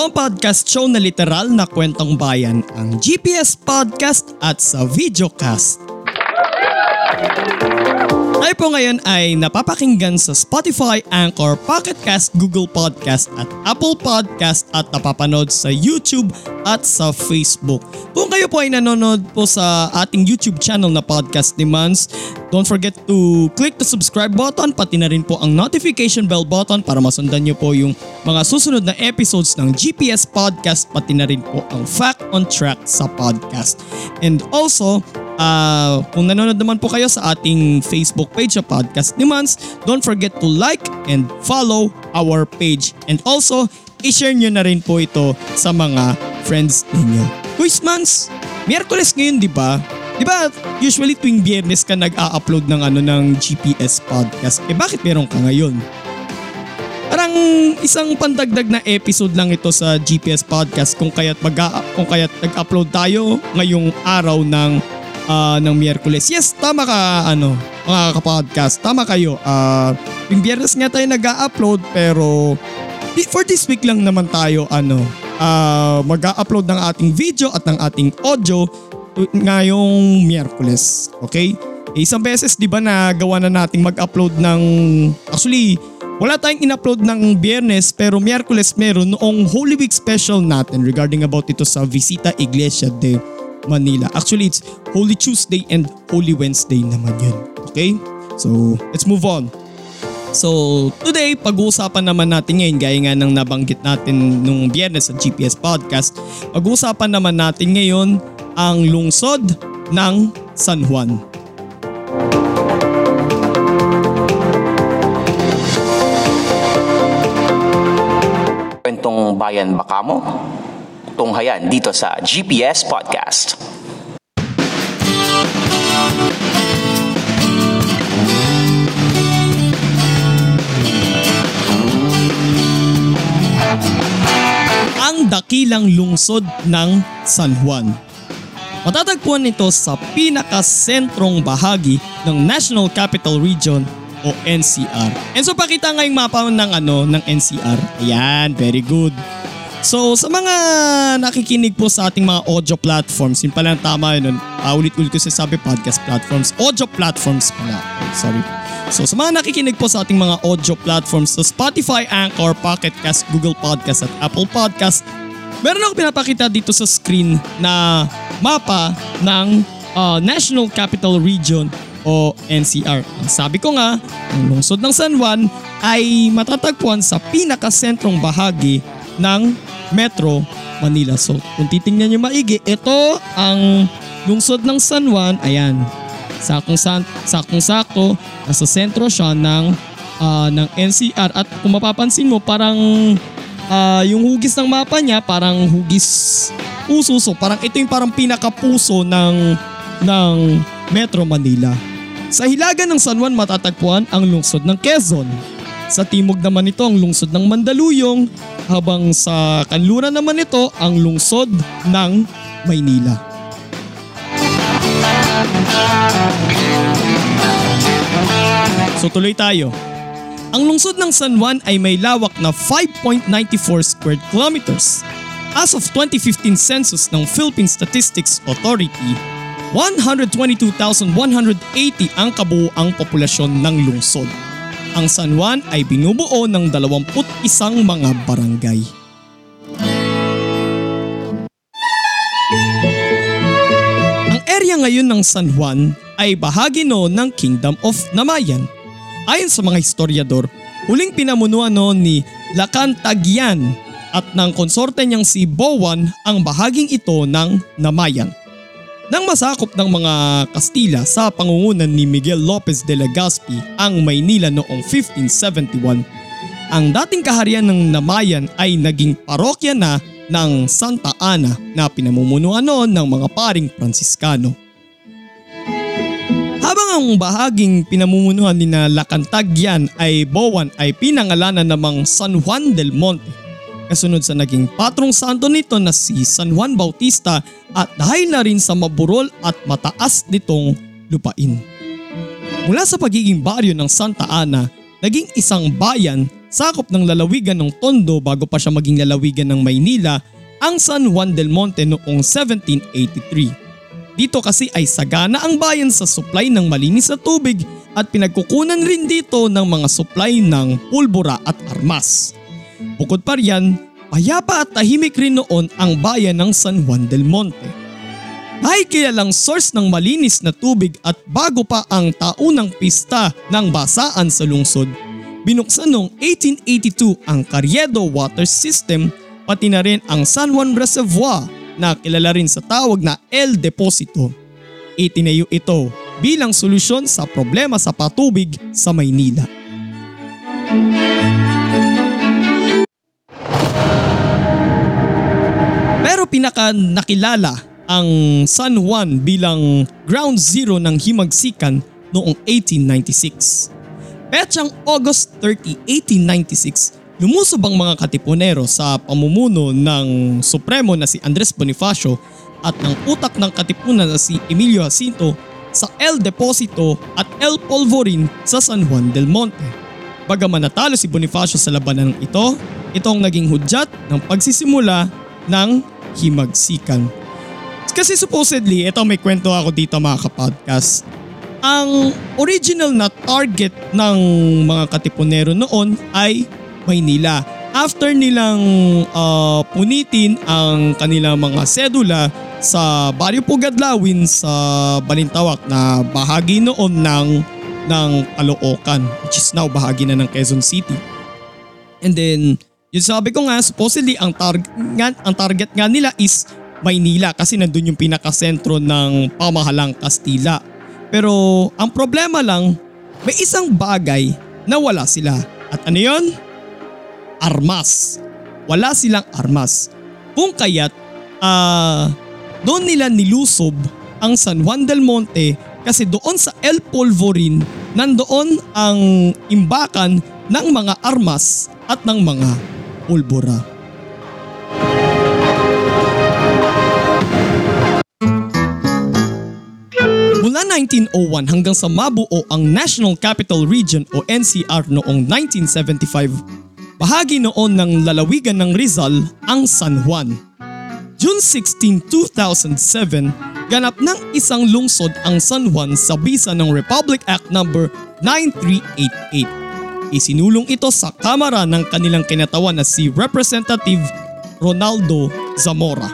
Ito ang podcast show na literal na kwentong bayan, ang GPS Podcast at sa Videocast. Tayo po ngayon ay napapakinggan sa Spotify, Anchor, Pocket Cast, Google Podcast at Apple Podcast at napapanood sa YouTube at sa Facebook. Kung kayo po ay nanonood po sa ating YouTube channel na Podcast Demands, don't forget to click the subscribe button pati na rin po ang notification bell button para masundan nyo po yung mga susunod na episodes ng GPS Podcast pati na rin po ang Fact on Track sa podcast. And also, Uh, kung nanonood naman po kayo sa ating Facebook page sa Podcast Demands, don't forget to like and follow our page. And also, i-share nyo na rin po ito sa mga friends ninyo. Quiz Mans, Miyerkules ngayon di ba? Di ba usually tuwing biyernes ka nag-a-upload ng ano ng GPS podcast? Eh bakit meron ka ngayon? Parang isang pandagdag na episode lang ito sa GPS podcast kung kaya't mag kung kaya't nag-upload tayo ngayong araw ng uh, ng Miyerkules. Yes, tama ka ano, mga kapodcast. Tama kayo. Uh, yung biyernes nga tayo nag-upload pero for this week lang naman tayo ano, uh, mag-upload ng ating video at ng ating audio ngayong Miyerkules. Okay? Eh, isang beses 'di ba na gawa na nating mag-upload ng actually wala tayong in-upload ng biyernes pero Miyerkules meron noong Holy Week special natin regarding about ito sa Visita Iglesia de Manila. Actually, it's Holy Tuesday and Holy Wednesday naman yun. Okay? So, let's move on. So, today, pag-uusapan naman natin ngayon, gaya nga ng nabanggit natin nung biyernes sa GPS Podcast, pag-uusapan naman natin ngayon ang lungsod ng San Juan. Kwentong Bayan Bakamo? Tunghayan dito sa GPS Podcast. Ang dakilang lungsod ng San Juan. Matatagpuan ito sa pinakasentrong bahagi ng National Capital Region o NCR. And so pakita nga yung mapa ng ano ng NCR. Ayan, very good. So sa mga nakikinig po sa ating mga audio platforms, yun pala ang tama yun. Uh, ulit-ulit ko sabi podcast platforms. Audio platforms pala. Sorry. So sa mga nakikinig po sa ating mga audio platforms sa so Spotify, Anchor, Pocket Cast, Google Podcast at Apple Podcast, meron ako pinapakita dito sa screen na mapa ng uh, National Capital Region o NCR. Ang sabi ko nga, ang lungsod ng San Juan ay matatagpuan sa pinakasentrong bahagi ng Metro Manila. So kung titingnan nyo maigi, ito ang lungsod ng San Juan. Ayan, sakong, san, sakong sako, nasa sentro siya ng, uh, ng NCR. At kung mapapansin mo, parang uh, yung hugis ng mapa niya, parang hugis puso. So parang ito yung parang pinakapuso ng, ng Metro Manila. Sa hilaga ng San Juan matatagpuan ang lungsod ng Quezon. Sa timog naman ito ang lungsod ng Mandaluyong habang sa kanluran naman ito ang lungsod ng Maynila. So tuloy tayo. Ang lungsod ng San Juan ay may lawak na 5.94 square kilometers. As of 2015 census ng Philippine Statistics Authority, 122,180 ang kabuuang populasyon ng lungsod. Ang San Juan ay binubuo ng 21 mga barangay. Ang area ngayon ng San Juan ay bahagi noon ng Kingdom of Namayan. Ayon sa mga historiador, huling pinamunuan noon ni Lacan Tagyan at ng konsorte niyang si Bowan ang bahaging ito ng Namayan nang masakop ng mga Kastila sa pangungunan ni Miguel Lopez de Legazpi ang Maynila noong 1571. ang dating kaharian ng Namayan ay naging parokya na ng Santa Ana na pinamumunuan noon ng mga paring Pransiskano. Habang ang bahaging pinamumunuan ni na Lacantagyan ay Bowan ay pinangalanan namang San Juan del Monte. Kasunod sa naging patrong santo nito na si San Juan Bautista at dahil na rin sa maburol at mataas nitong lupain. Mula sa pagiging baryo ng Santa Ana, naging isang bayan sakop ng lalawigan ng Tondo bago pa siya maging lalawigan ng Maynila ang San Juan del Monte noong 1783. Dito kasi ay sagana ang bayan sa supply ng malinis na tubig at pinagkukunan rin dito ng mga supply ng pulbura at armas. Bukod pa riyan, payapa at tahimik rin noon ang bayan ng San Juan del Monte. Dahil kilalang source ng malinis na tubig at bago pa ang taunang pista ng basaan sa lungsod, binuksan noong 1882 ang Carriedo Water System pati na rin ang San Juan Reservoir na kilala rin sa tawag na El Deposito. Itinayo ito bilang solusyon sa problema sa patubig sa Maynila. Pinaka nakilala ang San Juan bilang ground zero ng himagsikan noong 1896. Petsang August 30, 1896, lumusob ang mga katipunero sa pamumuno ng Supremo na si Andres Bonifacio at ng utak ng katipunan na si Emilio Jacinto sa El Deposito at El Polvorin sa San Juan del Monte. Bagaman natalo si Bonifacio sa labanan ito, ito ang naging hudyat ng pagsisimula ng himagsikan. Kasi supposedly, ito may kwento ako dito mga kapodcast. Ang original na target ng mga katipunero noon ay Maynila. After nilang uh, punitin ang kanilang mga sedula sa Baryo Pugadlawin sa Balintawak na bahagi noon ng ng Caloocan which is now bahagi na ng Quezon City. And then, yun sabi ko nga, supposedly ang, tar- nga, ang target nga nila is Maynila kasi nandun yung pinakasentro ng pamahalang Kastila. Pero ang problema lang, may isang bagay na wala sila. At ano yon? Armas. Wala silang armas. Kung kaya't ah doon nila nilusob ang San Juan del Monte kasi doon sa El Polvorin nandoon ang imbakan ng mga armas at ng mga pulbura. Mula 1901 hanggang sa mabuo ang National Capital Region o NCR noong 1975, bahagi noon ng lalawigan ng Rizal ang San Juan. June 16, 2007, ganap ng isang lungsod ang San Juan sa bisa ng Republic Act No. 9388. Isinulong ito sa Kamara ng kanilang kinatawan na si Representative Ronaldo Zamora.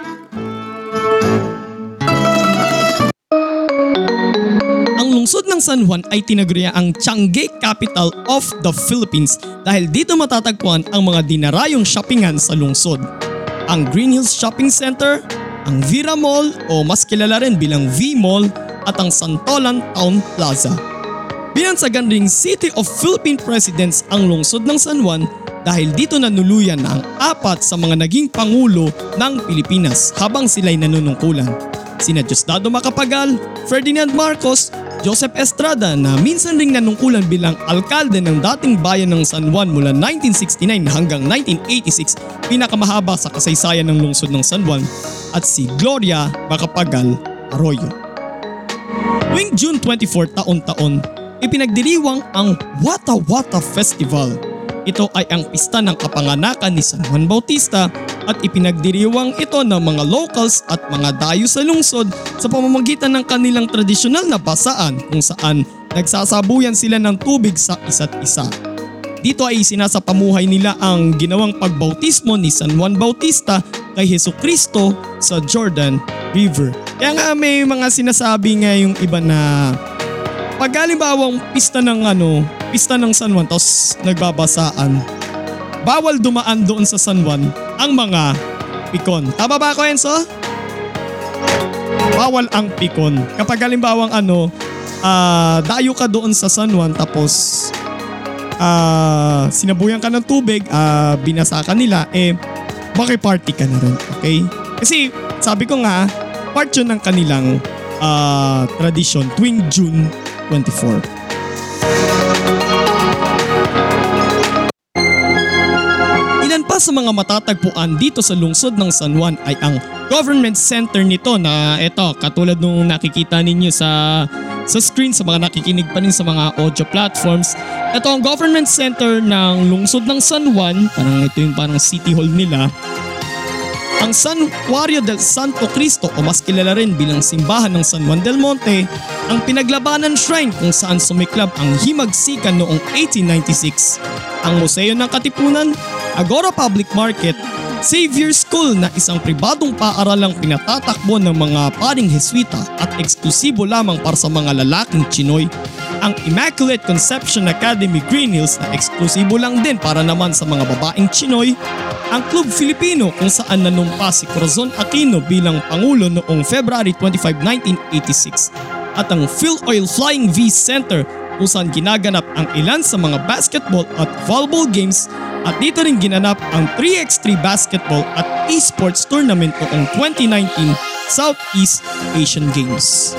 Ang lungsod ng San Juan ay tinaguriya ang Changi Capital of the Philippines dahil dito matatagpuan ang mga dinarayong shoppingan sa lungsod. Ang Green Hills Shopping Center, ang Vira Mall o mas kilala rin bilang V-Mall at ang Santolan Town Plaza. Binansagan ring City of Philippine Presidents ang lungsod ng San Juan dahil dito nanuluyan na ang apat sa mga naging pangulo ng Pilipinas habang sila'y nanunungkulan. Sina Diosdado Macapagal, Ferdinand Marcos, Joseph Estrada na minsan ring nanungkulan bilang alkalde ng dating bayan ng San Juan mula 1969 hanggang 1986 pinakamahaba sa kasaysayan ng lungsod ng San Juan at si Gloria Macapagal Arroyo. Tuwing June 24 taon-taon, ipinagdiriwang ang Wata Wata Festival. Ito ay ang pista ng kapanganakan ni San Juan Bautista at ipinagdiriwang ito ng mga locals at mga dayo sa lungsod sa pamamagitan ng kanilang tradisyonal na basaan kung saan nagsasabuyan sila ng tubig sa isa't isa. Dito ay sinasapamuhay nila ang ginawang pagbautismo ni San Juan Bautista kay Heso Kristo sa Jordan River. Kaya nga may mga sinasabi nga yung iba na pag halimbawang pista ng ano, pista ng San Juan tapos nagbabasaan, bawal dumaan doon sa San Juan ang mga pikon. Tama ba ako Enzo? Bawal ang pikon. Kapag halimbawang ano, ah dayo ka doon sa San Juan tapos ah, sinabuyan ka ng tubig, ah, binasa ka nila, eh, party ka na rin, okay? Kasi sabi ko nga, part yun ng kanilang ah, tradisyon tuwing June 24. Ilan pa sa mga matatagpuan dito sa lungsod ng San Juan ay ang government center nito na ito katulad nung nakikita ninyo sa sa screen sa mga nakikinig pa rin sa mga audio platforms. Ito ang government center ng lungsod ng San Juan, parang ito yung parang city hall nila. Ang Santuario del Santo Cristo o mas kilala rin bilang simbahan ng San Juan del Monte, ang pinaglabanan shrine kung saan sumiklab ang himagsikan noong 1896. Ang Museo ng Katipunan, Agora Public Market, Xavier School na isang pribadong paaralang pinatatakbo ng mga paring Heswita at eksklusibo lamang para sa mga lalaking Chinoy, ang Immaculate Conception Academy Green Hills na eksklusibo lang din para naman sa mga babaeng Chinoy, ang Club Filipino kung saan nanumpa si Corazon Aquino bilang Pangulo noong February 25, 1986 at ang Phil Oil Flying V Center kung saan ginaganap ang ilan sa mga basketball at volleyball games at dito rin ginanap ang 3x3 basketball at esports tournament noong 2019 Southeast Asian Games.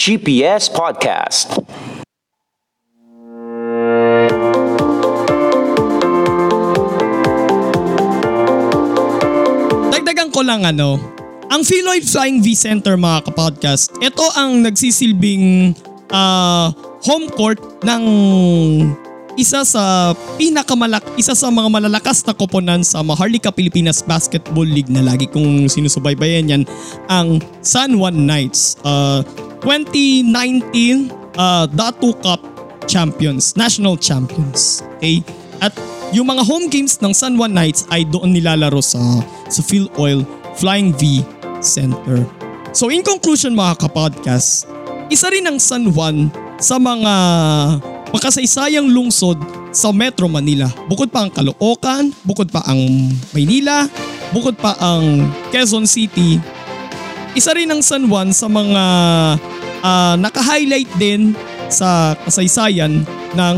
GPS Podcast. Dagdagan ko lang ano, ang Philoid Flying V Center mga kapodcast, ito ang nagsisilbing ah, home court ng isa sa pinakamalak isa sa mga malalakas na koponan sa Maharlika Pilipinas Basketball League na lagi kong sinusubaybayan yan ang San Juan Knights. Ah, 2019 uh, Datu Cup champions, national champions. Okay? At yung mga home games ng San Juan Knights ay doon nilalaro sa sa Phil Oil Flying V Center. So in conclusion mga kapodcast, isa rin ang San Juan sa mga makasaysayang lungsod sa Metro Manila. Bukod pa ang Caloocan, bukod pa ang Maynila, bukod pa ang Quezon City, isa rin ang San Juan sa mga ah, naka-highlight din sa kasaysayan ng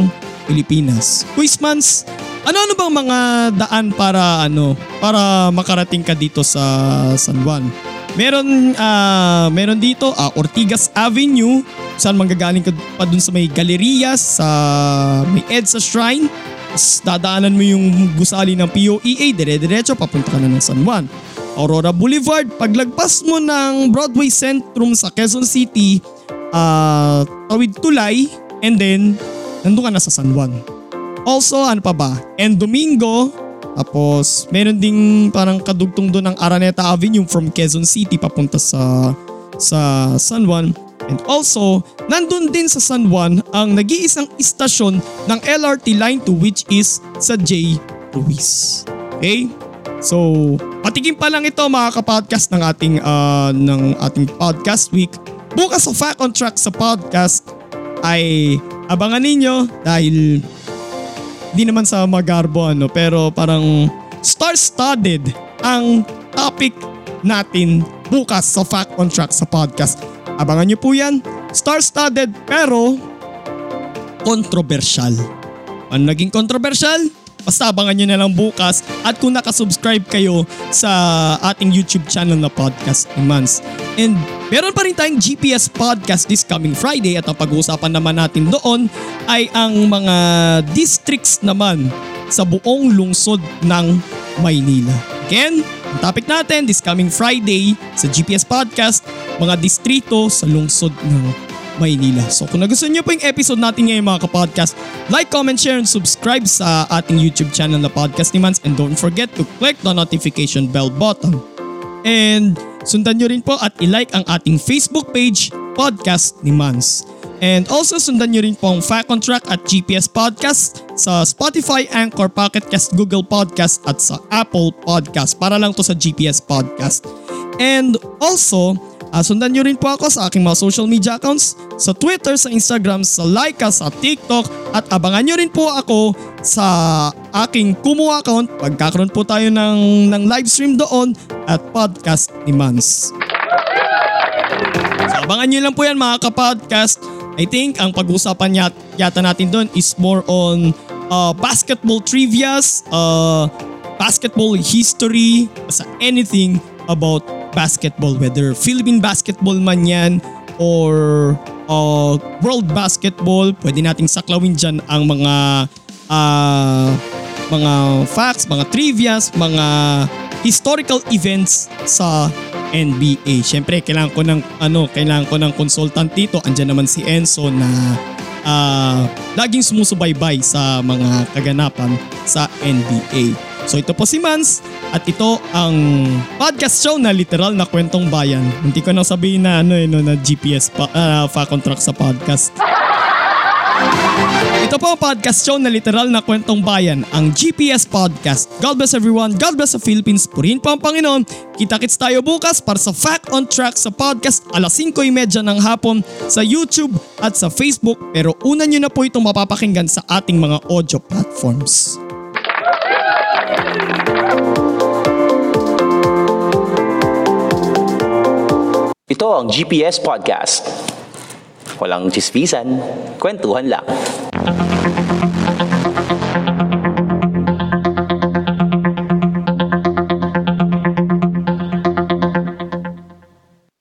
Pilipinas. Quizmans, ano-ano bang mga daan para ano para makarating ka dito sa San Juan? Meron ah, meron dito ah, Ortigas Avenue saan manggagaling ka pa dun sa may galeria sa may EDSA Shrine. Tapos dadaanan mo yung gusali ng POEA, dire-diretso papunta ka na ng San Juan. Aurora Boulevard, paglagpas mo ng Broadway Centrum sa Quezon City, ah tawid tulay, and then nandun ka na sa San Juan. Also, ano pa ba? And Domingo, tapos meron ding parang kadugtong doon ng Araneta Avenue from Quezon City papunta sa sa San Juan. And also, nandun din sa San Juan ang nag-iisang istasyon ng LRT Line 2 which is sa J. Ruiz. Okay? So, patikim pa lang ito mga kapodcast ng ating ah, ng ating podcast week. Bukas sa Fact on Track sa podcast ay abangan ninyo dahil di naman sa magarbo ano pero parang star-studded ang topic natin bukas sa Fact on Track sa podcast. Abangan nyo po yan. Star-studded pero controversial. Ano naging controversial? Basta abangan nyo na lang bukas at kung nakasubscribe kayo sa ating YouTube channel na Podcast ni Mans. And meron pa rin tayong GPS podcast this coming Friday at ang pag-uusapan naman natin doon ay ang mga districts naman sa buong lungsod ng Maynila. Again, ang topic natin this coming Friday sa GPS Podcast, mga distrito sa lungsod ng Maynila. So kung nagustuhan niyo po yung episode natin ngayon mga kapodcast, like, comment, share, and subscribe sa ating YouTube channel na Podcast ni Mans and don't forget to click the notification bell button. And sundan nyo rin po at ilike ang ating Facebook page, Podcast ni Mans. And also sundan nyo rin po ang Fact on Track at GPS Podcast sa Spotify, Anchor, Pocket Cast, Google Podcast at sa Apple Podcast. Para lang to sa GPS Podcast. And also, Ah, sundan nyo rin po ako sa aking mga social media accounts sa Twitter, sa Instagram, sa Laika, sa TikTok at abangan nyo rin po ako sa aking Kumu account. Pagkakaroon po tayo ng, ng live stream doon at podcast ni Mans. So abangan nyo lang po yan mga kapodcast. I think ang pag-usapan yat, yata natin doon is more on uh, basketball trivias, uh, basketball history, sa anything about basketball. Whether Philippine basketball man yan or uh, world basketball, pwede nating saklawin dyan ang mga uh, mga facts, mga trivias, mga historical events sa NBA. Siyempre, kailangan ko ng ano, kailangan ko ng consultant dito. Andiyan naman si Enzo na ah, laging sumusubaybay sa mga kaganapan sa NBA. So ito po si Mans at ito ang podcast show na literal na kwentong bayan. Hindi ko na sabihin na ano eh, no, na GPS pa, uh, fa contract sa podcast. Ito po ang podcast show na literal na kwentong bayan, ang GPS Podcast. God bless everyone, God bless the Philippines, purihin po ang Panginoon. Kita-kits tayo bukas para sa Fact on Track sa podcast alas 5.30 ng hapon sa YouTube at sa Facebook. Pero una nyo na po itong mapapakinggan sa ating mga audio platforms. Ito ang GPS Podcast. Walang chismisan, kwentuhan lang.